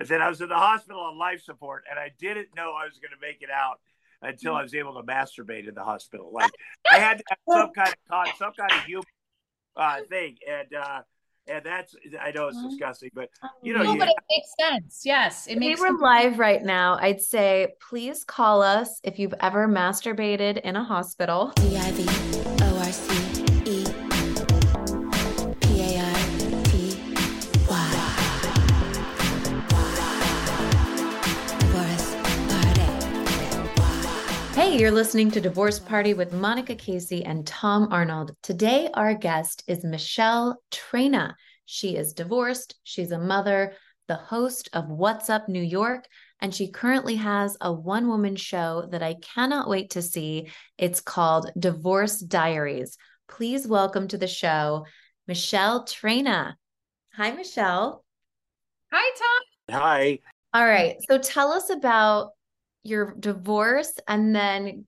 I said I was in the hospital on life support, and I didn't know I was going to make it out until I was able to masturbate in the hospital. Like I had to have some kind of con- some kind of human uh, thing, and uh, and that's I know it's disgusting, but you know, no, you, but it makes sense. Yes, it If makes. we were live right now, I'd say please call us if you've ever masturbated in a hospital. D Hey, you're listening to Divorce Party with Monica Casey and Tom Arnold. Today, our guest is Michele Traina. She is divorced, she's a mother, the host of What's Up New York, and she currently has a one woman show that I cannot wait to see. It's called Divorce Diaries. Please welcome to the show, Michele Traina. Hi, Michele. Hi, Tom. hi. All right. So tell us about your divorce and then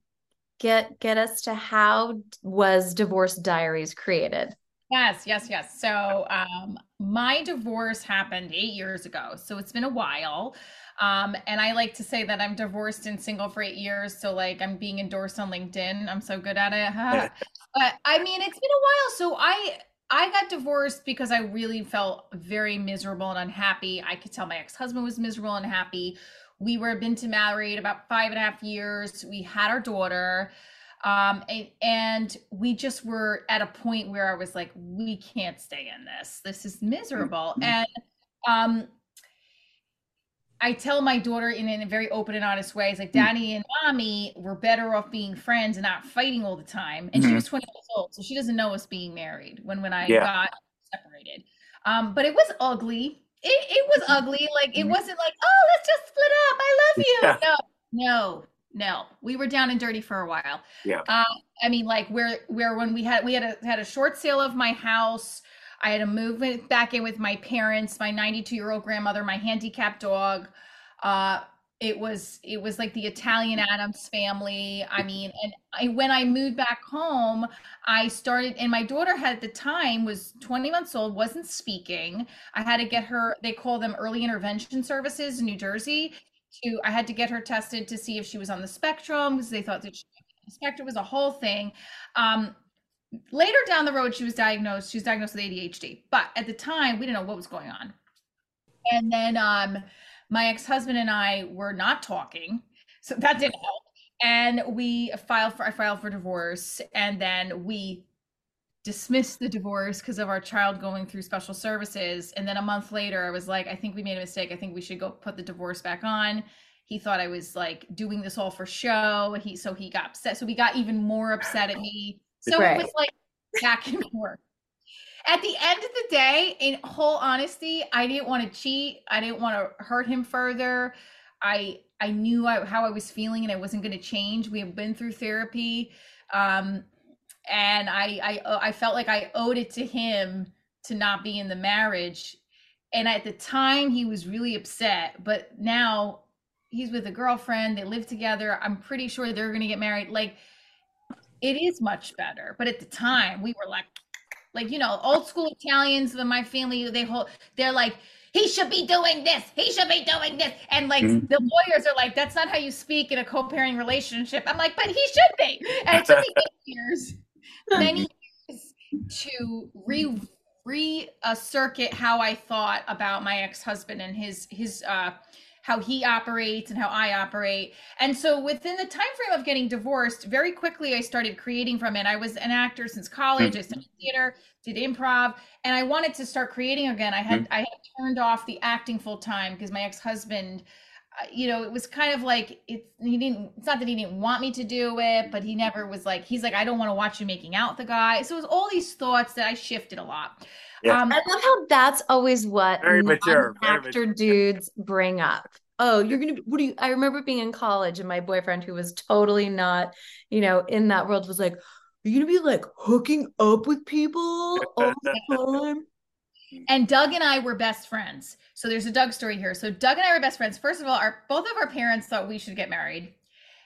get get us to how was Divorce Diaries created? Yes, yes, yes. So, um, my divorce happened eight years ago, so it's been a while. Um, and I like to say that I'm divorced and single for eight years, so like I'm being endorsed on LinkedIn. I'm so good at it. but I mean, it's been a while. So I I got divorced because I really felt very miserable and unhappy. I could tell my ex-husband was miserable and unhappy. We were been to married about five and a half years. We had our daughter um and, and we just were at a point where i was like we can't stay in this. This is miserable. And um i tell my daughter in, in a very open and honest way it's like daddy and mommy were better off being friends and not fighting all the time. And she Mhm. was 20 years old so she doesn't know us being married when when i Yeah. got separated. Um but it was ugly it, it was ugly like it wasn't like oh let's just split up i love you Yeah. no no no we were down and dirty for a while Yeah. uh, I mean, like where where when we had we had a had a short sale of my house. I had to move back in with my parents, my 92 year old grandmother, my handicapped dog. Uh, it was it was like the Italian Addams family. I mean, and I, when I moved back home, I started, and my daughter had at the time was 20 months old, wasn't speaking. I had to get her. They call them early intervention services in New Jersey. To I had to get her tested to see if she was on the spectrum because they thought that she spectrum was a whole thing. Um, later down the road, she was diagnosed. She was diagnosed with ADHD, but at the time, we didn't know what was going on. And then um, my ex-husband and I were not talking, so that didn't help. And we filed for I filed for divorce, and then we dismissed the divorce because of our child going through special services. And then a month later, I was like, I think we made a mistake. I think we should go put the divorce back on he thought I was like doing this all for show. He so he got upset. So he got even more upset at me. So Right. it was like back and forth. At the end of the day, in whole honesty, I didn't want to cheat. I didn't want to hurt him further. I I knew I, how I was feeling and I wasn't going to change. We have been through therapy, um, and I I I felt like I owed it to him to not be in the marriage. And at the time, he was really upset. But now he's with a girlfriend. They live together. I'm pretty sure they're going to get married. Like, it is much better. But at the time, we were like, Like, you know, old school Italians in my family, they hold, they're like, he should be doing this. He should be doing this. And like Mhm. the lawyers are like, that's not how you speak in a co-parenting relationship. I'm like, but he should be. And it took me years, many years to re re uh, circuit how I thought about my ex-husband and his his uh how he operates and how I operate. And so within the time frame of getting divorced, very quickly I started creating from it. I was an actor since college. Hmm. I studied theater, did improv, and I wanted to start creating again. I had hmm. I had turned off the acting full time because my ex-husband you know, it was kind of like it's he didn't it's not that he didn't want me to do it, but he never was like he's like I don't want to watch you making out with the guy. So it was all these thoughts that I shifted a lot. Yeah. Um I love how that's always what Very mature, very actor dudes bring up. Oh, you're gonna what do you I remember being in college and my boyfriend who was totally not, you know, in that world was like, Are you gonna be like hooking up with people all the time? Mm. and Doug and I were best friends. So there's a Doug story here. So Doug and I were best friends. First of all, our both of our parents thought we should get married.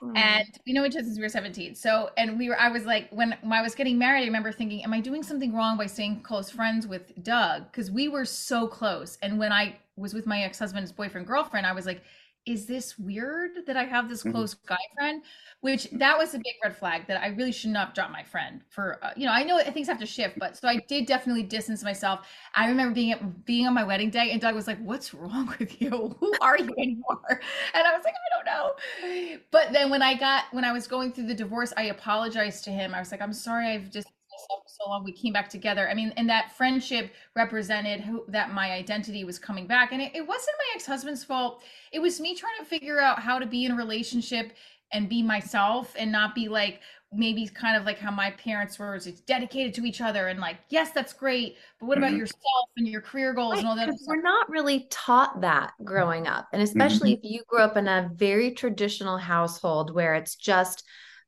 Mm. and we know each other since we were 17 so and we were i was like when, when i was getting married i remember thinking am i doing something wrong by staying close friends with doug because we were so close and when i was with my ex-husband's boyfriend girlfriend i was like is this weird that i have this Mhm. close guy friend? Which that was a big red flag that i really should not drop my friend for uh, you know i know things have to shift but so i did definitely distance myself. I remember being at being on my wedding day and doug was like what's wrong with you? Who are you anymore? And i was like i don't know. But then when I got when I was going through the divorce, I apologized to him. I was like, I'm sorry, I've just myself for so long. We came back together. I mean, and that friendship represented who that my identity was coming back. And it, it wasn't my ex-husband's fault. It was me trying to figure out how to be in a relationship and be myself and not be like maybe kind of like how my parents were just dedicated to each other and like, yes, that's great. But what about Mhm. yourself and your career goals and all that? Right, other 'cause stuff? we're not really taught that growing up. And especially if you grew up in a very traditional household where it's just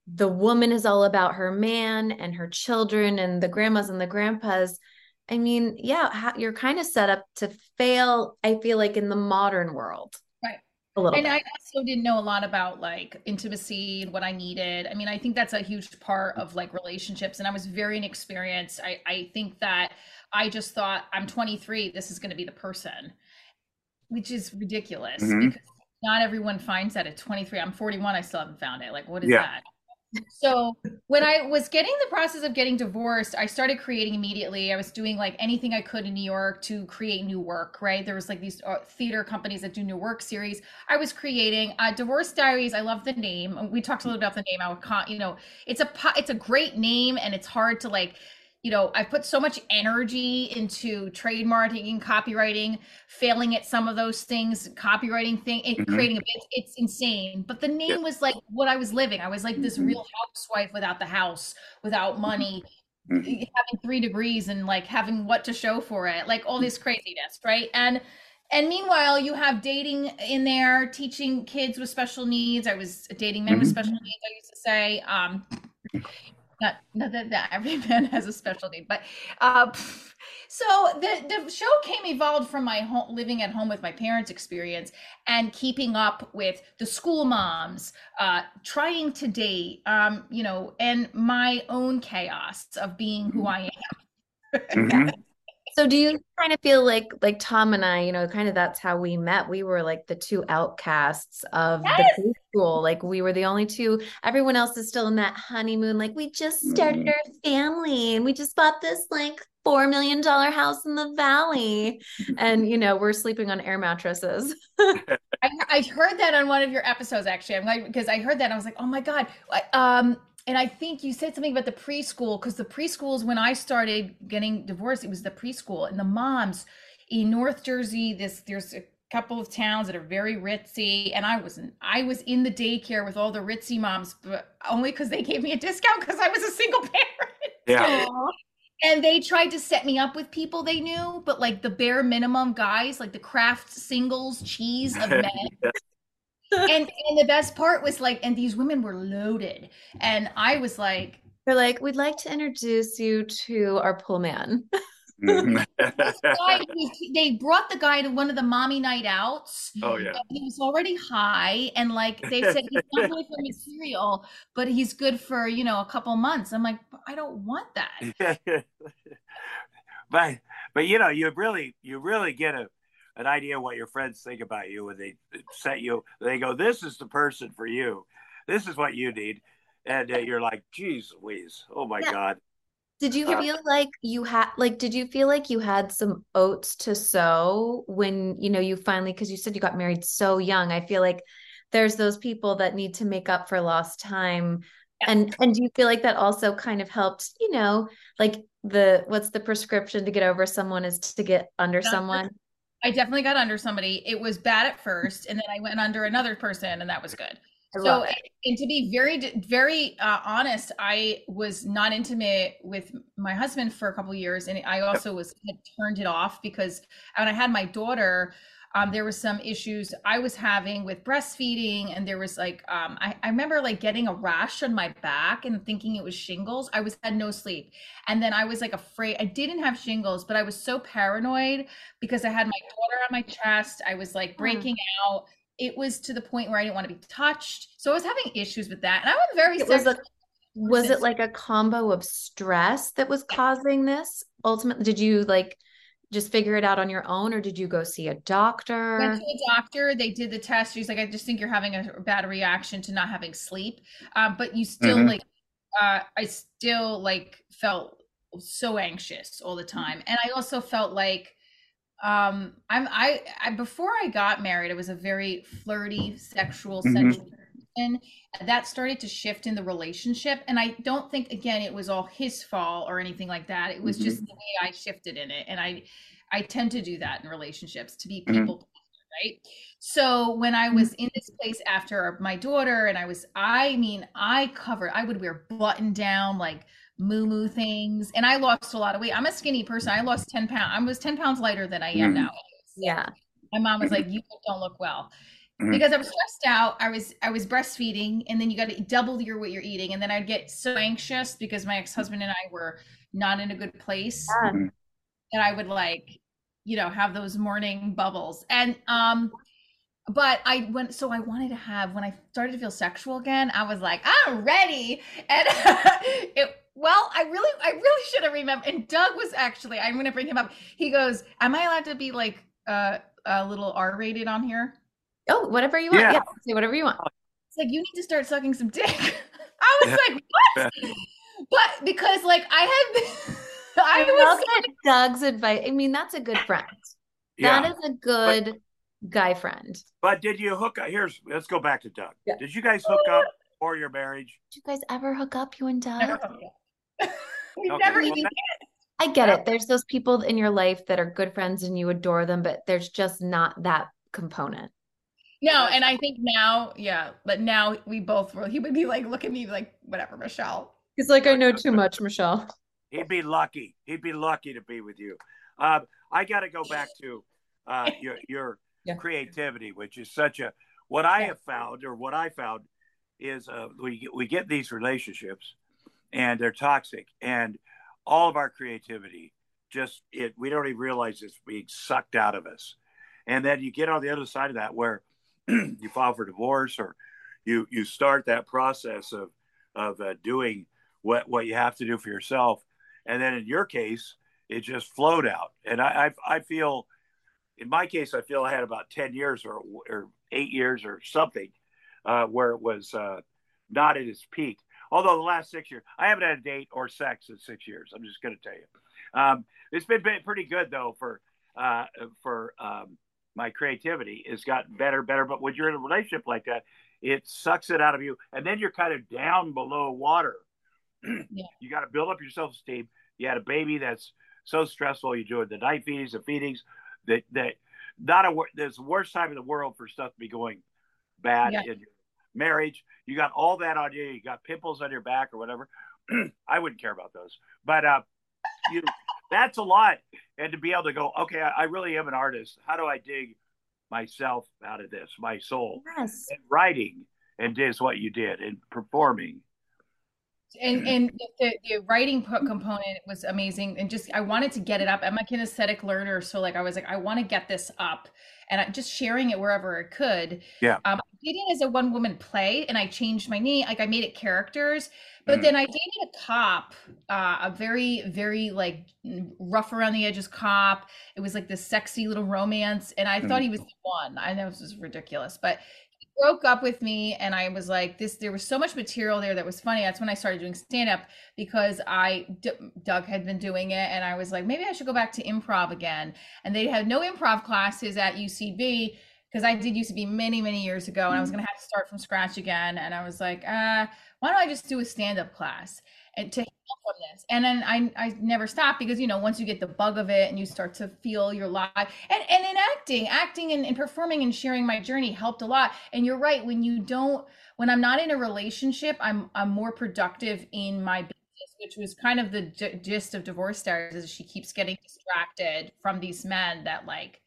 the woman is all about her man and her children and the grandmas and the grandpas. I mean, yeah, you're kind of set up to fail, I feel like, in the modern world. Right. A little and bit. I also didn't know a lot about like intimacy and what I needed. I mean, I think that's a huge part of like relationships. And I was very inexperienced. I, I think that I just thought I'm 23, this is going to be the person, which is ridiculous Mhm. because not everyone finds that at 23. I'm 41, I still haven't found it. Like, what is Yeah. that? So when I was getting the process of getting divorced, I started creating immediately. I was doing like anything I could in New York to create new work. Right, there was like these uh, theater companies that do new work series. I was creating uh, Divorce Diaries. I love the name. We talked a little bit about the name. I would, con- you know, it's a po- it's a great name, and it's hard to like you know, I've put so much energy into trademarking, and copywriting, failing at some of those things, copywriting thing, and Mhm. creating a bit. It's insane. But the name Yeah. was like what I was living. I was like this Mhm. real housewife without the house, without money, Mhm. having three degrees and like having what to show for it, like all this craziness, right? And and meanwhile, you have dating in there, teaching kids with special needs. I was dating men with Mhm. special needs. I used to say, um, not not that, that every man has a special need, but uh, so the the show came evolved from my home living at home with my parents' experience and keeping up with the school moms, uh, trying to date, um, you know, and my own chaos of being who I am. Mhm. So do you kind of feel like like Tom and I, you know, kind of that's how we met. We were like the two outcasts of Yes. the school. Like we were the only two. Everyone else is still in that honeymoon. Like we just started Mhm. our family and we just bought this like four million dollar house in the valley. And you know, we're sleeping on air mattresses. I, I heard that on one of your episodes actually. I'm like because I heard that I was like, oh my god. I- Um, and I think you said something about the preschool because the preschools when I started getting divorced, it was the preschool and the moms in North Jersey. This there's a couple of towns that are very ritzy, and I wasn't. I was in the daycare with all the ritzy moms, but only because they gave me a discount because I was a single parent. Yeah. And they tried to set me up with people they knew, but like the bare minimum guys, like the Kraft Singles cheese of men. And and the best part was like, and these women were loaded, and I was like, They're like, we'd like to introduce you to our pool man. Guy, he- they brought the guy to one of the mommy night outs. oh yeah. He was already high, and like they said, he's not good for material, but he's good for you know a couple months. I'm like, I don't want that. but but you know, you really you really get a an idea what your friends think about you when they set you. They go, "This is the person for you. This is what you need," and uh, you're like, "Geez, Louise, oh my Yeah. god." Did you Uh, feel like you had like did you feel like you had some oats to sow when you know you finally because you said you got married so young. I feel like there's those people that need to make up for lost time. And and do you feel like that also kind of helped, you know, like the what's the prescription to get over someone is to get under Under. someone? I definitely got under somebody. It was bad at first, and then I went under another person, and that was good. So, it. and to be very, very uh, honest, I was not intimate with my husband for a couple years, and I also was had turned it off because when I had my daughter, um, there was some issues I was having with breastfeeding, and there was like, um, I, I remember like getting a rash on my back and thinking it was shingles. I was had no sleep, and then I was like afraid. I didn't have shingles, but I was so paranoid because I had my daughter on my chest. I was like breaking out. It was to the point where I didn't want to be touched. So I was having issues with that. And I was very It was a was it like a combo of stress that was causing this? Ultimately, did you like just figure it out on your own or did you go see a doctor? went to a doctor. They did the test. She's like, I just think you're having a bad reaction to not having sleep. Um, but you still Mhm. like, uh, I still like felt so anxious all the time, and I also felt like, um, I'm I, I before I got married, I was a very flirty, sexual, Mhm. sensual person. And that started to shift in the relationship, and I don't think again it was all his fault or anything like that. It was Mhm. just the way I shifted in it, and I I tend to do that in relationships to be Mhm. people right? So when I was in this place after my daughter, and I was, I mean, I covered, I would wear button down like moo moo things, and I lost a lot of weight. I'm a skinny person. I lost 10 pounds. I was 10 pounds lighter than I am Mhm. now. Yeah. My mom was like, "You don't look well." Mhm. Because I was stressed out, I was I was breastfeeding, and then you got to double your what you're eating, and then I'd get so anxious because my ex husband and I were not in a good place Yeah. and I would like, you know, have those morning bubbles. And um but I went so I wanted to have when I started to feel sexual again, I was like, I'm ready. And it well, I really I really should have remembered. And Doug was actually, I'm gonna bring him up. He goes, Am I allowed to be like uh a little R rated on here? Oh, whatever you want. Yeah. Yeah. Say whatever you want. Oh. It's like you need to start sucking some dick. I was like, what? but because like I had I I was that Doug's advice. I mean, that's a good friend. Yeah. That is a good guy friend. But did you hook up? Here's let's go back to Doug. Yeah. Did you guys hook up for your marriage? Did you guys ever hook up, you and Doug? never we Okay, never well, even that- I get it. There's those people in your life that are good friends and you adore them, but there's just not that component. No, and I think now, yeah, but now we both were, he would be like, look at me like, whatever, Michele. He's like, I know too much, Michele. He'd be lucky. He'd be lucky to be with you. Um, I got to go back to uh, your your Yeah. creativity, which is such a what I Yeah. have found, or what I found, is uh, we we get these relationships, and they're toxic, and all of our creativity just it we don't even realize it's being sucked out of us, and then you get on the other side of that where you file for divorce or you you start that process of of uh, doing what what you have to do for yourself. And then in your case it just flowed out. And i i, I feel in my case i feel i had about 10 years or or eight years or something uh, where it was uh, not at its peak. Although the last six years i haven't had a date or sex in six years i'm just going to tell you. Um, it's been pretty good though for uh, for um, my creativity it's gotten better better. But when you're in a relationship like that it sucks it out of you. And then you're kind of down below water. Yeah. you got to build up your self-esteem. You had a baby that's so stressful you're doing the night feedings the feedings that that not a there's the worst time in the world for stuff to be going bad Yeah. in your marriage. You got all that on you you got pimples on your back or whatever. I wouldn't care about those. But uh you that's a lot and to be able to go okay I, I really am an artist how do i dig myself out of this my soul Yes. and writing and is what you did and performing And and the, the writing component was amazing, and just I wanted to get it up. I'm a kinesthetic learner, so like I was like, I want to get this up, and I, just sharing it wherever I could. Yeah. Um, did it as a one woman play and I changed my name. Like I made it characters. But Mm. then I dated a cop, uh, a very, very like rough around the edges cop. It was like this sexy little romance. And I Mm. thought he was the one. I know this was ridiculous, but he broke up with me. And I was like, this, there was so much material there that was funny. That's when I started doing stand up because I, D- Doug had been doing it. And I was like, maybe I should go back to improv again. And they had no improv classes at UCB because I did used to be many, many years ago, and I was Mm-hmm. going to have to start from scratch again. And I was like, uh, why don't I just do a stand-up class and to help from this? And then I, I never stopped because you know once you get the bug of it and you start to feel your life, and and in acting, acting and, and performing and sharing my journey helped a lot. And you're right, when you don't, when I'm not in a relationship, I'm I'm more productive in my business, which was kind of the gist of divorce stars is she keeps getting distracted from these men that like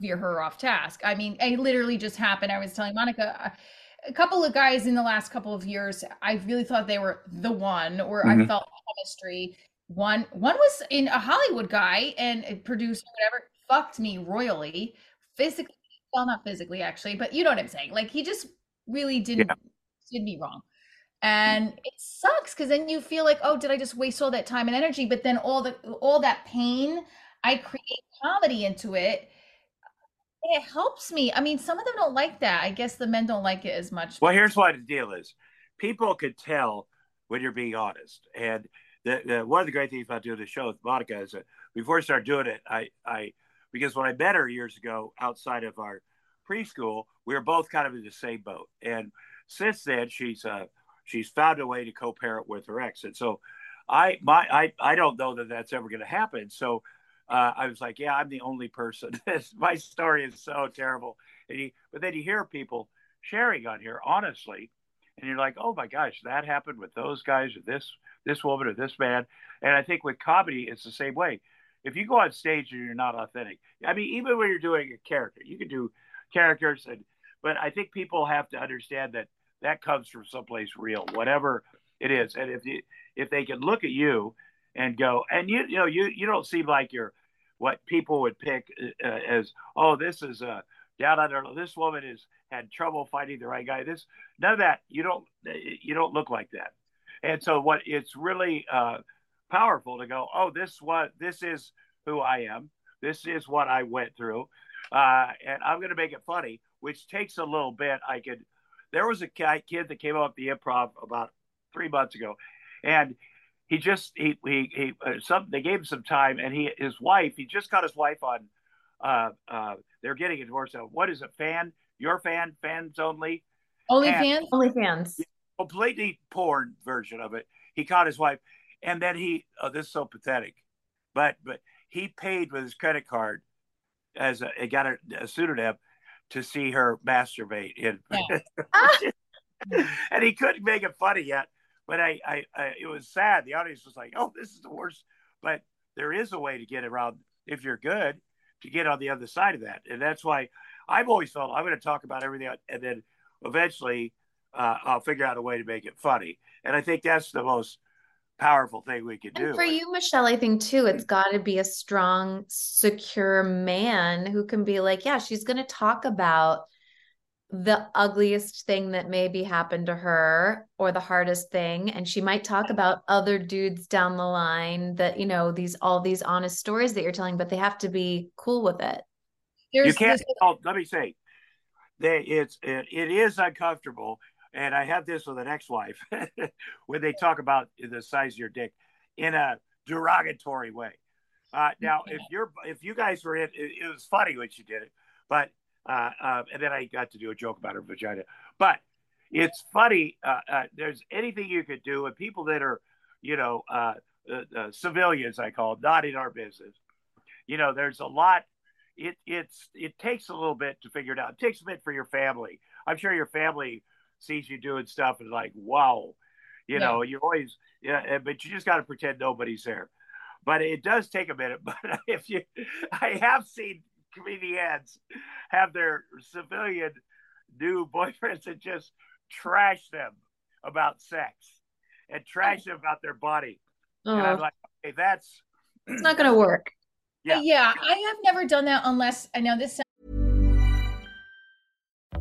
veer her off task. I mean, it literally just happened. I was telling Monica, a couple of guys in the last couple of years, I really thought they were the one, or I Mhm. felt chemistry. One, one was in a Hollywood guy and a producer, whatever, fucked me royally, physically. Well, not physically, actually, but you know what I'm saying. Like he just really didn't Yeah. did me wrong. And it sucks because then you feel like, oh, did I just waste all that time and energy? But then all the all that pain, I create comedy into it it helps me. I mean, some of them don't like that. I guess the men don't like it as much. Well, here's what the deal is: people could tell when you're being honest. And the, the, one of the great things about doing the show with Monica is that before I started doing it, I, I because when I met her years ago outside of our preschool, we were both kind of in the same boat. And since then, she's uh, she's found a way to co-parent with her ex, and so I my I I don't know that that's ever going to happen. So. Uh, I was like, yeah, I'm the only person. My story is so terrible. You, but then you hear people sharing on here honestly, and you're like, oh my gosh, that happened with those guys or this this woman or this man. And I think with comedy, it's the same way. If you go on stage and you're not authentic, I mean, even when you're doing a character, you can do characters, and but I think people have to understand that that comes from someplace real, whatever it is. And if you if they can look at you and go, and you you know you you don't seem like you're what people would pick uh, as oh this is a down under this woman has had trouble finding the right guy. This none of that. You don't you don't look like that. And so what it's really uh, powerful to go oh this what this is who i am. This is what i went through uh, and i'm going to make it funny which takes a little bit. I could there was a kid that came up the improv about three months ago and he just he he, he uh, some they gave him some time and he his wife he just got his wife on uh uh they're getting a divorce so what is it fan? Your fan? Fans only? OnlyFans. OnlyFans. completely porn version of it. He caught his wife and then he oh this is so pathetic but but he paid with his credit card as a, got a, a pseudonym to see her masturbate in and he couldn't make it funny yet but I, I, I, it was sad. The audience was like, "Oh, this is the worst." But there is a way to get around if you're good to get on the other side of that, and that's why I've always felt I'm going to talk about everything, and then eventually uh, I'll figure out a way to make it funny. And I think that's the most powerful thing we could do. And for you, Michele, I think too, it's got to be a strong, secure man who can be like, yeah, she's going to talk about the ugliest thing that maybe happened to her or the hardest thing and she might talk about other dudes down the line that you know these all these honest stories that you're telling but they have to be cool with it you can't. this, Oh, let me say, they, it's it, it is uncomfortable, and I have this with an ex-wife when they talk about the size of your dick in a derogatory way. Uh, now, if you're if you guys were in, it, it was funny when she did it, but uh, uh, and then I got to do a joke about her vagina. But it's funny. Uh, uh, there's anything you could do, and people that are, you know, uh, uh, civilians, I call them, not in our business. You know, there's a lot. It it's it takes a little bit to figure it out. It takes a bit for your family. I'm sure your family sees you doing stuff and like, wow, you Yeah. know, you always, yeah, but you just got to pretend nobody's there. But it does take a minute. But if you, I have seen comedians have their civilian new boyfriends and just trash them about sex and trash them about their body. And I'm like, okay, that's it's not going to work Yeah. yeah. I have never done that unless I know this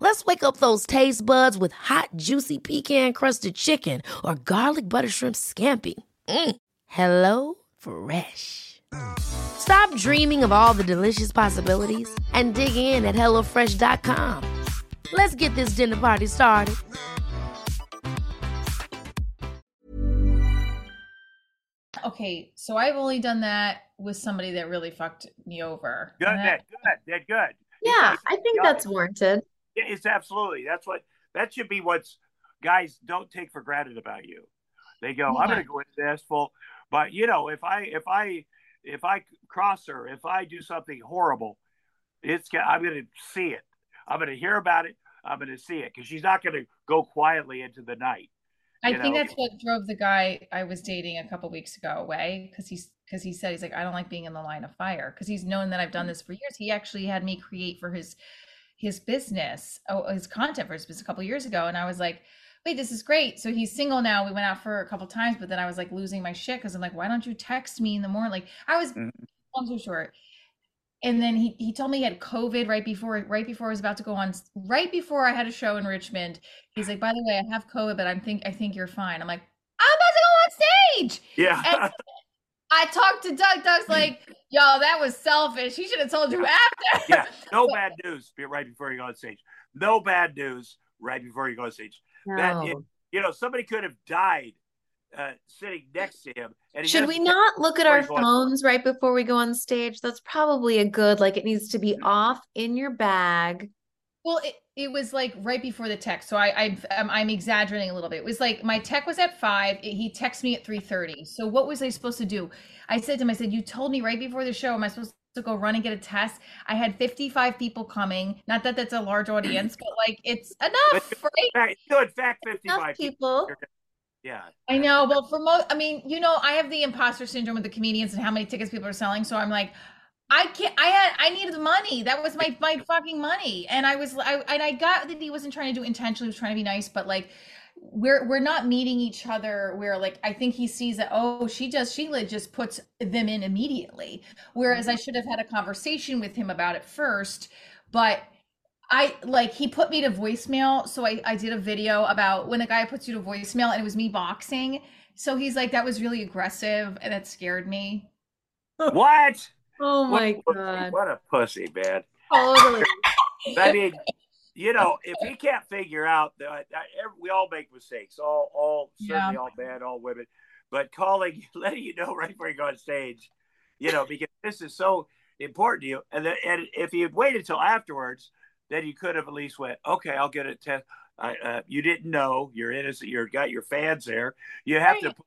Let's wake up those taste buds with hot, juicy pecan crusted chicken or garlic butter shrimp scampi. Mm. Hello Fresh. Stop dreaming of all the delicious possibilities and dig in at HelloFresh.com. Let's get this dinner party started. Okay, so I've only done that with somebody that really fucked me over. Good, that- good, good, good. Yeah, I think that's warranted. Yeah, It's absolutely that's what that should be. What's guys don't take for granted about you. They go, I'm going to go into this full, but you know, if I if I if I cross her, if I do something horrible, it's I'm going to see it. I'm going to hear about it. I'm going to see it because she's not going to go quietly into the night. I think know. that's what drove the guy I was dating a couple weeks ago away because he's because he said he's like I don't like being in the line of fire because he's known that I've done mm. this for years. He actually had me create for his his business, oh, his content for his business a couple years ago, and I was like, wait, this is great. So he's single now. We went out for a couple times, but then I was like losing my shit because I'm like, why don't you text me in the morning? Like I was Mhm. long story short. And then he, he told me he had COVID right before right before I was about to go on right before I had a show in Richmond. He's like, by the way, I have COVID, but I'm think I think you're fine. I'm like, I'm about to go on stage. Yeah. And I talked to Doug. Doug's like, yo, that was selfish. He should have told you after. yeah. No bad news be- right before you go on stage. No bad news right before you go on stage. That No. it- you know, somebody could have died uh, sitting next to him. And Should we doesn't- look at our you go on- phones right before we go on stage? That's probably a good, like it needs to be off in your bag. Well, it, it was like right before the text, so I, I I'm, I'm exaggerating a little bit. It was like my tech was at five. he texted me at three thirty. So what was I supposed to do? I said to him, I said, "You told me right before the show. Am I supposed to go run and get a test?" I had fifty five people coming. Not that that's a large audience, but like it's enough, right? Fact, no, in fact, fifty-five people. Yeah. I know, Well, for most, I mean, you know, I have the imposter syndrome with the comedians and how many tickets people are selling. So I'm like, I can't. I had. I needed the money. That was my my fucking money. And I was. I and I got that he wasn't trying to do intentionally. He was trying to be nice, but like. We're we're not meeting each other. Where like I think he sees that oh she just Sheila just puts them in immediately, whereas I mm-hmm. should have had a conversation with him about it first. But I like he put me to voicemail. So I, I did a video about when a guy puts you to voicemail and it was me boxing. So he's like, that was really aggressive and that scared me. What? Oh What my pussy. God. What a pussy, man. Totally. I mean, you know, if he can't figure out that we all make mistakes, all, all certainly all bad, all women, but calling, letting you know right before you go on stage, you know, because this is so important to you, and then, and if you had waited till afterwards, then you could have at least went, okay, I'll get a test. I, uh, you didn't know you're innocent. You're got your fans there. You have to put,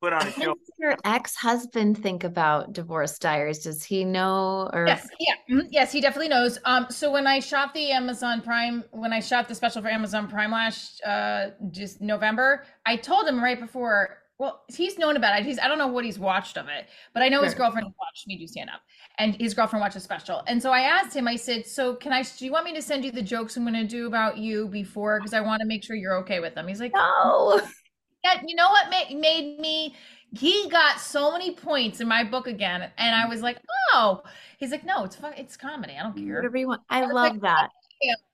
put on a What show. does your ex-husband think about divorce diaries? Does he know or Yes, yeah, mhm, yes, he definitely knows. Um, so when I shot the Amazon Prime, when I shot the special for Amazon Prime last uh just November, I told him right before. Well, he's known about it. He's I don't know what he's watched of it, but I know his girlfriend watched me do stand up, and his girlfriend watched a special. And so I asked him. I said, "So can I? Do you want me to send you the jokes I'm going to do about you before? Because I want to make sure you're okay with them." He's like, no? Yeah, you know what made, made me he got so many points in my book again and i was like oh he's like no it's fun it's comedy i don't care Whatever you want. I was love like, that.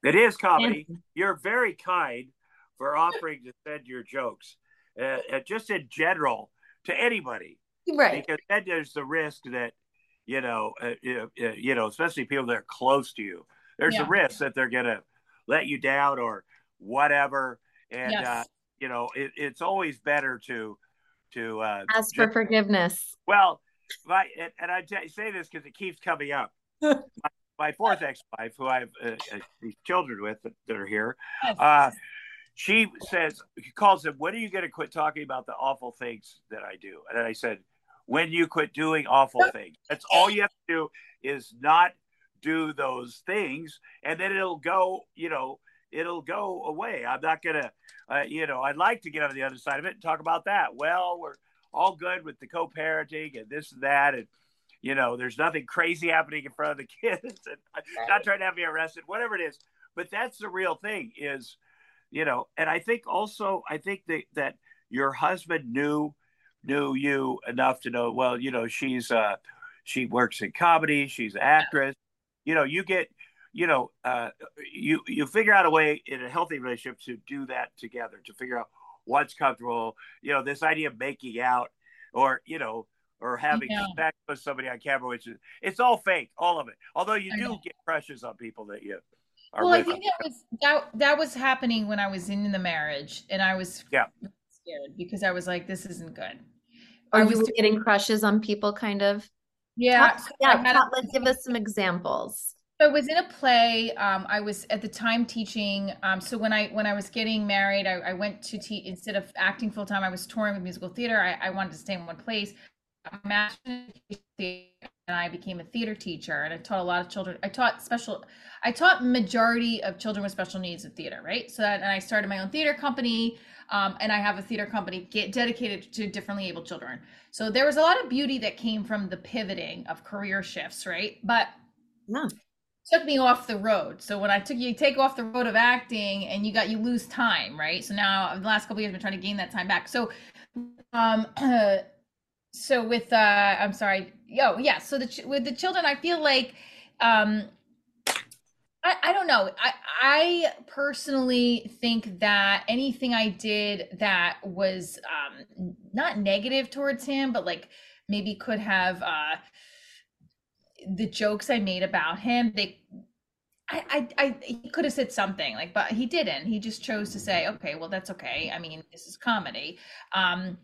It is comedy. Yeah. You're very kind for offering to send your jokes, uh, uh, just in general, to anybody. Right. Because then there's the risk that, you know, uh, uh, uh, you know, especially people that are close to you. There's Yeah. a risk that they're gonna let you down or whatever, and uh, Yes. You know, it, it's always better to to uh, Ask for ju- forgiveness. well, my, and, and I t- say this because it keeps coming up. my, my fourth ex-wife, who I have uh, uh, these children with that, that are here, uh, she says, she calls them, when are you going to quit talking about the awful things that I do? And I said, when you quit doing awful things. That's all you have to do is not do those things. And then it'll go, you know, it'll go away. I'm not gonna, uh, you know, I'd like to get on the other side of it and talk about that. Well, we're all good with the co-parenting and this and that, and you know, there's nothing crazy happening in front of the kids, and not trying to have me arrested, whatever it is. But that's the real thing is, you know, and I think also I think that that your husband knew knew you enough to know. Well, you know, she's uh, she works in comedy, she's an actress. You know, you get you know, uh, you you figure out a way in a healthy relationship to do that together, to figure out what's comfortable. You know, this idea of making out, or you know, or having Yeah. sex with somebody on camera, which is it's all fake, all of it. Although you I do know. get crushes on people that you are well, I think that was that that was happening when I was in the marriage, and I was Yeah. scared because I was like, this isn't good. Or I you was doing- getting crushes on people, kind of. Yeah, Talk- yeah. had a- talk- like, give us some examples. I was in a play. Um, I was at the time teaching. Um, so when I when I was getting married, I, I went to teach instead of acting full time. I was touring with musical theater. I, I wanted to stay in one place. In and I became a theater teacher. And I taught a lot of children. I taught special. I taught majority of children with special needs at theater. Right. So that, and I started my own theater company. Um, and I have a theater company get dedicated to differently able children. So there was a lot of beauty that came from the pivoting of career shifts. Right. But Yeah. Took me off the road. So when I took you take off the road of acting and you got you lose time, right? So now the last couple years I've been trying to gain that time back. So um so with uh I'm sorry. Yo, yeah, so the with the children I feel like um I, I don't know. I, I personally think that anything I did that was um, not negative towards him, but like maybe could have uh, the jokes I made about him, they I, I, I he could have said something like, but he didn't. He just chose to say, okay, well, that's okay. I mean, this is comedy. Um,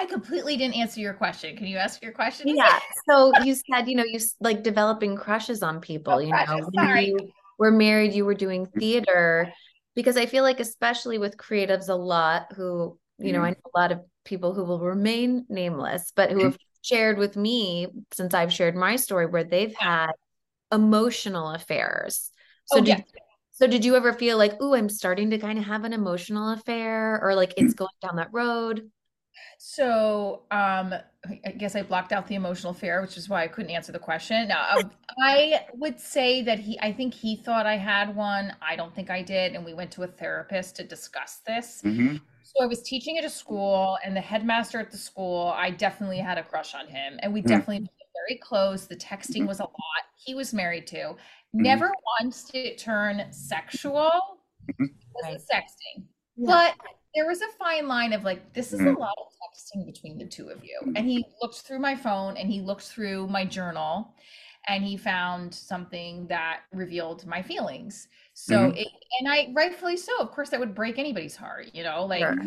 I completely didn't answer your question. Can you ask your question? again? Yeah. So you said, you know, you like developing crushes on people, Oh, you know, crushes, when sorry. you were married, you were doing theater because I feel like, especially with creatives, a lot who, you know, I know a lot of people who will remain nameless, but who have shared with me since I've shared my story where they've had emotional affairs. So Oh, did yeah. so did you ever feel like, oh, I'm starting to kind of have an emotional affair or like it's going down that road? So, um, I guess I blocked out the emotional fear, which is why I couldn't answer the question. Um, I would say that he, I think he thought I had one. I don't think I did. And we went to a therapist to discuss this. Mhm. So I was teaching at a school, and the headmaster at the school, I definitely had a crush on him, and we Mm. definitely became very close. The texting was a lot. He was married to. Never once did it turn sexual. Mhm. It wasn't Right. sexting, Yeah. but there was a fine line of like, this is a Mhm. lot of texting between the two of you. And he looked through my phone and he looked through my journal and he found something that revealed my feelings. So it, and I rightfully so. Of course, that would break anybody's heart, you know, like.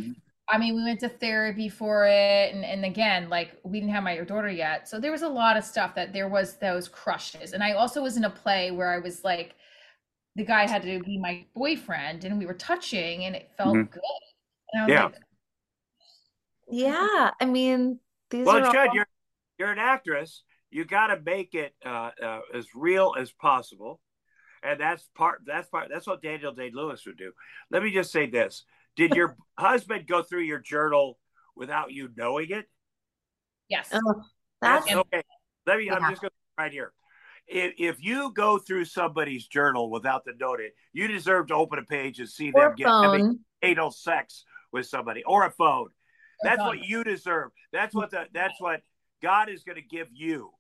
I mean, we went to therapy for it, and, and again, like we didn't have my daughter yet, so there was a lot of stuff that there was those crushes, and I also was in a play where I was like, the guy had to be my boyfriend, and we were touching, and it felt Mhm. good. And I was Yeah. like, Yeah. I mean, these Well, are it all should. You're you're an actress. You got to make it uh, uh, as real as possible, and that's part. That's part. That's what Daniel Day Lewis would do. Let me just say this: Did your husband go through your journal without you knowing it? yes, Oh, that's okay. Let me. I'm just going to right here. If, if you go through somebody's journal without the note, you deserve to open a page and see or them get having phone. anal sex with somebody or a phone. That's what you deserve. That's what the that's what God is going to give you.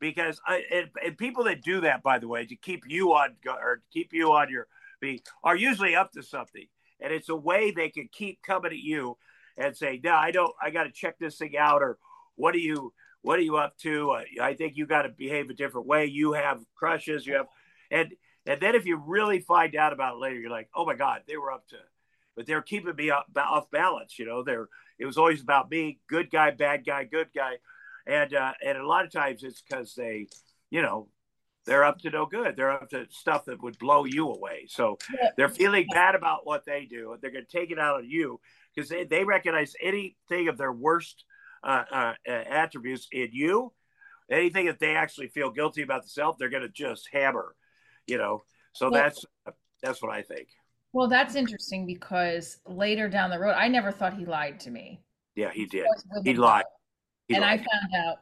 Because I and, and people that do that, by the way, to keep you on or keep you on your feet, are usually up to something, and it's a way they can keep coming at you and say, "No, I don't. I got to check this thing out," or "What are you? What are you up to? Uh, I think you got to behave a different way. You have crushes. You have, and and then if you really find out about it later, you're like, "Oh my God, they were up to." But they're keeping me up, off balance, you know. They're it was always about me, good guy, bad guy, good guy, and uh, and a lot of times it's because they, you know, they're up to no good. They're up to stuff that would blow you away. So they're feeling bad about what they do, and they're going to take it out on you because they, they recognize anything of their worst uh, uh, attributes in you, anything that they actually feel guilty about themselves, they're going to just hammer, you know. So that's That's what I think. Well, that's interesting because later down the road, I never thought he lied to me. Yeah, he did. He lied. He and I found out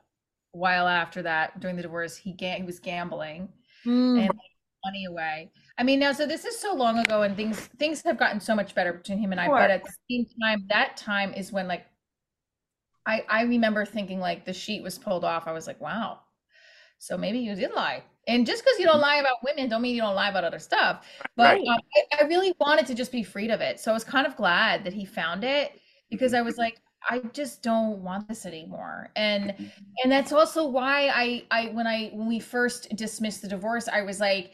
while after that, during the divorce, he ga- he was gambling Mm. and money away. I mean, now so this is so long ago, and things things have gotten so much better between him and I. But at the same time, that time is when like I I remember thinking like the sheet was pulled off. I was like, wow. So maybe you did lie. And just because you don't mm-hmm. lie about women, don't mean you don't lie about other stuff. But Right. um, I, I really wanted to just be freed of it. So I was kind of glad that he found it because mm-hmm. I was like, I just don't want this anymore. And mm-hmm. and that's also why I I when I when we first dismissed the divorce, I was like,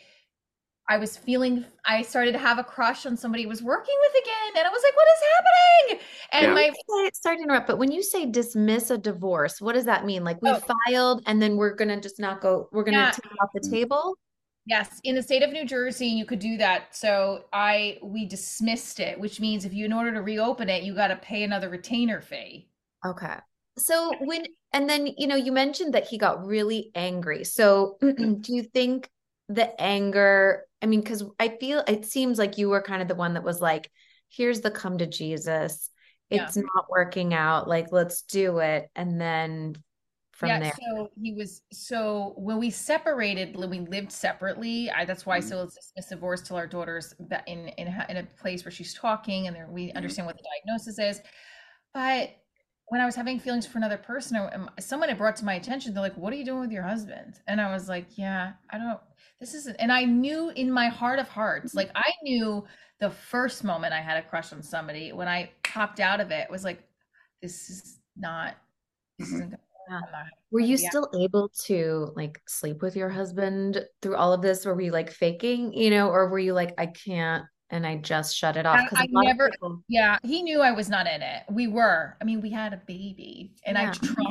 I was feeling I started to have a crush on somebody I was working with again, and I was like, what is happening? And Yeah. my Sorry- Sorry to interrupt, but when you say dismiss a divorce, what does that mean? Like we Oh. filed and then we're gonna just not go, we're gonna Yeah. take it off the mm. table? Yes, in the state of New Jersey, you could do that. So I we dismissed it, which means if you in order to reopen it, you got to pay another retainer fee. Okay. So when, and then, you know, you mentioned that he got really angry. So do you think the anger, I mean, because I feel it seems like you were kind of the one that was like, here's the come to Jesus. Yeah. It's not working out. Like, let's do it. And then from yeah, there. so he was so when we separated, when we lived separately. I, that's why I Mm-hmm. still dismiss divorce till our daughter's in in a- in a place where she's talking and there, Mm-hmm. we understand what the diagnosis is. But when I was having feelings for another person, um, someone had brought to my attention, they're like, "What are you doing with your husband?" And I was like, "Yeah, I don't. This isn't." And I knew in my heart of hearts, Mm-hmm. like I knew the first moment I had a crush on somebody when I popped out of it was like, "This is not. This isn't." Gonna, Yeah. Were you Yeah. still able to like sleep with your husband through all of this? Were we like faking, you know, or were you like, I can't, and I just shut it off? I- Because I never- people- Yeah, he knew I was not in it. We were. I mean, we had a baby, and I tried.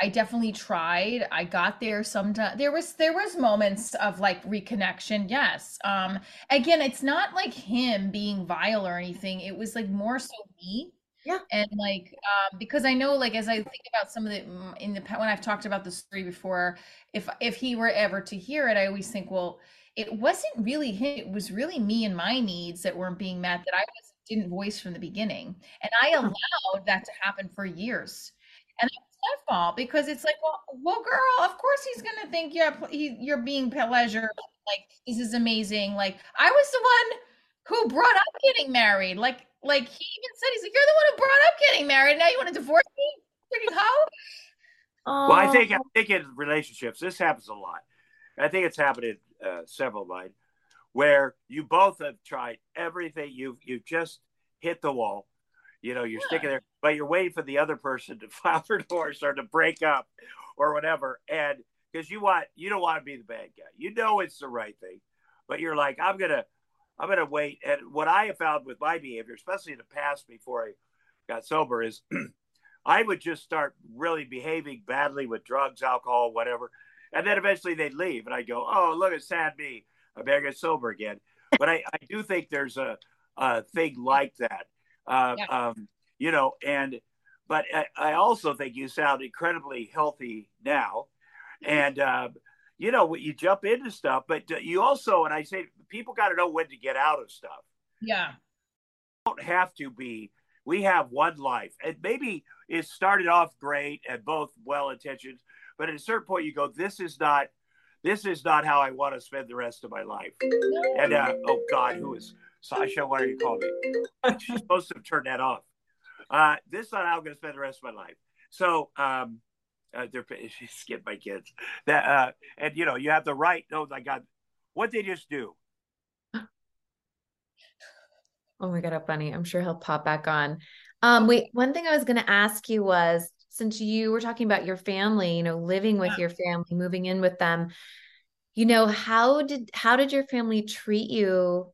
I definitely tried. I got there sometime. There was there was moments of like reconnection. Yes. Um. Again, it's not like him being vile or anything. It was like more so me. Yeah. And like, um, because I know, like, as I think about some of the mm, in the when I've talked about the story before, if if he were ever to hear it, I always think, well, it wasn't really him. It was really me and my needs that weren't being met that I was didn't voice from the beginning, and I allowed that to happen for years. And that's my fault because it's like, well, well, girl, of course he's gonna think you're he, you're being pleasure. Like this is amazing. Like I was the one who brought up getting married. Like like he even said, he's like, you're the one who brought up getting married. Now you want to divorce me? Freaking hoe. Well, I think I Oh, think in relationships this happens a lot. I think it's happened in uh, several of mine, where you both have tried everything. You you just hit the wall. You know, you're Yeah. sticking there, but you're waiting for the other person to file for divorce or to break up or whatever. And because you want you don't want to be the bad guy. You know it's the right thing, but you're like, I'm gonna I'm gonna wait. And what I have found with my behavior, especially in the past before I got sober, is I would just start really behaving badly with drugs, alcohol, whatever. And then eventually they'd leave. And I'd go, oh, look at sad me. I better get sober again. But I, I do think there's a, a thing like that. Uh, Yeah. um, you know, and, but I, I also think you sound incredibly healthy now. And, um, you know, you jump into stuff, but you also, and I say, people got to know when to get out of stuff. Yeah. don't have to be. We have one life. And maybe it started off great and both well intentioned but at a certain point you go this is not this is not how i want to spend the rest of my life. And uh, oh god who is sasha? What are you calling me? She's supposed to have turned that off uh, this is how i'm going to spend the rest of my life so um uh, they're skipped my kids that uh and you know you have the right oh my god what they just do oh my God, how funny. I'm sure he'll pop back on. Um, wait, one thing I was going to ask you was since you were talking about your family, you know, living with your family, moving in with them, you know, how did how did your family treat you?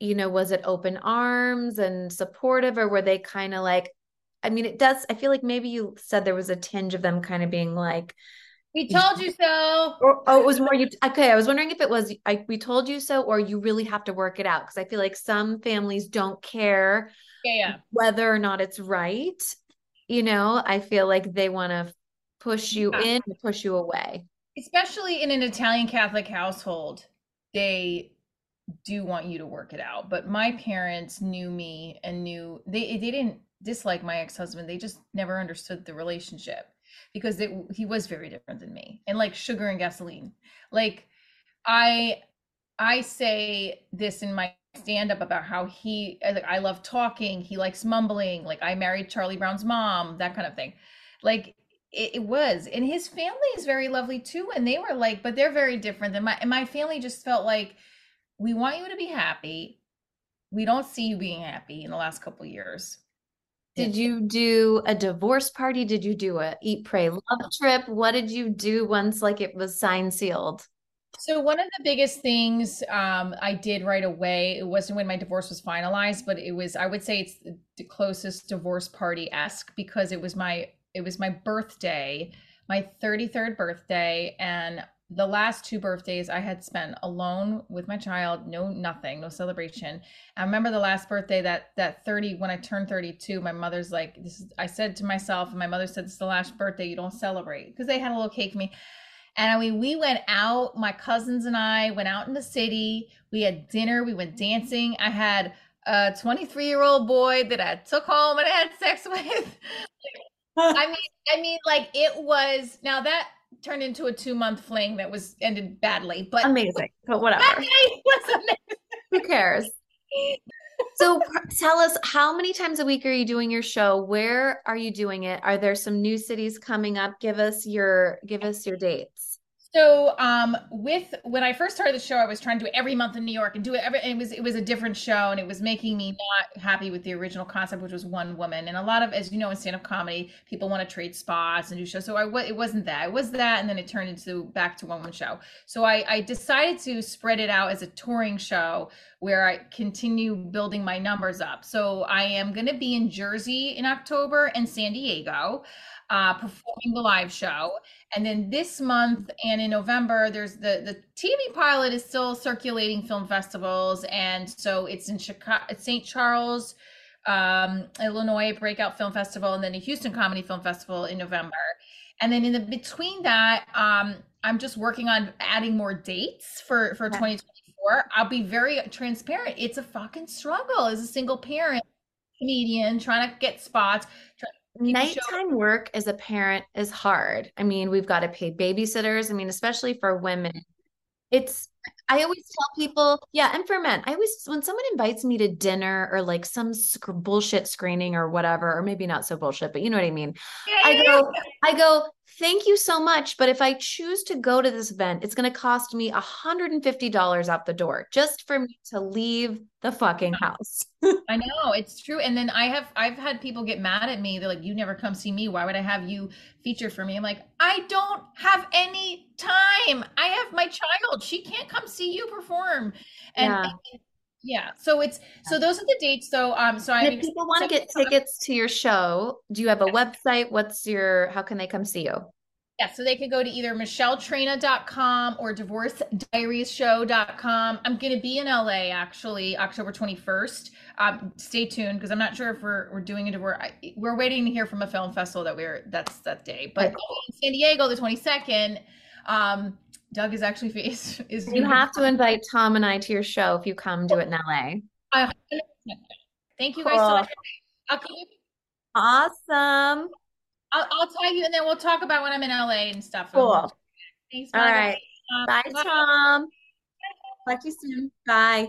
You know, was it open arms and supportive, or were they kind of like, I mean, it does, I feel like maybe you said there was a tinge of them kind of being like, We told you so. or oh, it was more you. Okay, I was wondering if it was I we told you so, or you really have to work it out because I feel like some families don't care Yeah, yeah. whether or not it's right. You know, I feel like they want to push you Yeah. in, push you away. especially in an Italian Catholic household, they do want you to work it out. But my parents knew me and knew they they didn't dislike my ex-husband. They just never understood the relationship because it, he was very different than me and like sugar and gasoline. Like I I say this in my stand up about how he like I love talking, he likes mumbling, like I married Charlie Brown's mom, that kind of thing. Like it, it, was and his family is very lovely too and they were like but they're very different than my and my family just felt like we want you to be happy. We don't see you being happy in the last couple years. Did you do a divorce party? Did you do a eat pray love trip? What did you do once like it was signed sealed? So one of the biggest things um, I did right away, it wasn't when my divorce was finalized, but it was I would say it's the closest divorce party esque because it was my it was my birthday, my 33rd birthday, and the last two birthdays I had spent alone with my child, no nothing, no celebration. I remember the last birthday that that 30 when I turned 32, my mother's like, this is I said to myself, and my mother said, This is the last birthday, you don't celebrate. Because they had a little cake for me. And I mean, we went out, my cousins and I went out in the city. We had dinner, we went dancing. I had a 23 year old boy that I took home and I had sex with. I mean, I mean, like it was now that turned into a two month fling that was ended badly, but amazing. But whatever. Who cares? so tell us how many times a week are you doing your show where are you doing it are there some new cities coming up give us your give us your dates so um, with when I first started the show, I was trying to do it every month in New York and do it every. It was it was a different show, and it was making me not happy with the original concept, which was one woman. And a lot of, as you know, in stand up comedy, people want to trade spots and do shows. So I it wasn't that. It was that, and then it turned into back to one woman show. So I, I decided to spread it out as a touring show where I continue building my numbers up. So I am going to be in Jersey in October and San Diego uh, performing the live show. And then this month and in November, there's the the TV pilot is still circulating film festivals, and so it's in Chicago, St. Charles, um, Illinois Breakout Film Festival, and then a Houston Comedy Film Festival in November. And then in the between that, um, I'm just working on adding more dates for for 2024. I'll be very transparent. It's a fucking struggle as a single parent comedian trying to get spots. Nighttime work as a parent is hard. I mean, we've got to pay babysitters. I mean, especially for women. It's I always tell people, yeah, and for men, I always when someone invites me to dinner or like some sc- bullshit screening or whatever, or maybe not so bullshit, but you know what I mean. I go, I go, thank you so much, but if I choose to go to this event, it's going to cost me $150 out the door just for me to leave the fucking house. I know it's true. And then I have I've had people get mad at me. They're like, "You never come see me. Why would I have you feature for me?" I'm like, "I don't have any time. I have my child. She can't come see you perform." And, yeah. and yeah. So it's so those are the dates. So um so I if people want to get tickets to your show, do you have a website? What's your how can they come see you? Yeah, so they could go to either micheletraina.com or divorcediariesshow.com. I'm going to be in LA actually October 21st. Um, stay tuned because I'm not sure if we're, we're doing a divorce. We're waiting to hear from a film festival that we're that's that day. But in San Diego the 22nd, um, Doug is actually face is. You have to invite Tom and I to your show if you come do it in LA. Thank you guys cool. so much. Awesome. I'll, I'll tell you, and then we'll talk about when I'm in LA and stuff. Cool. Thanks. All right. Um, bye, bye, Tom. Talk to you soon. Bye.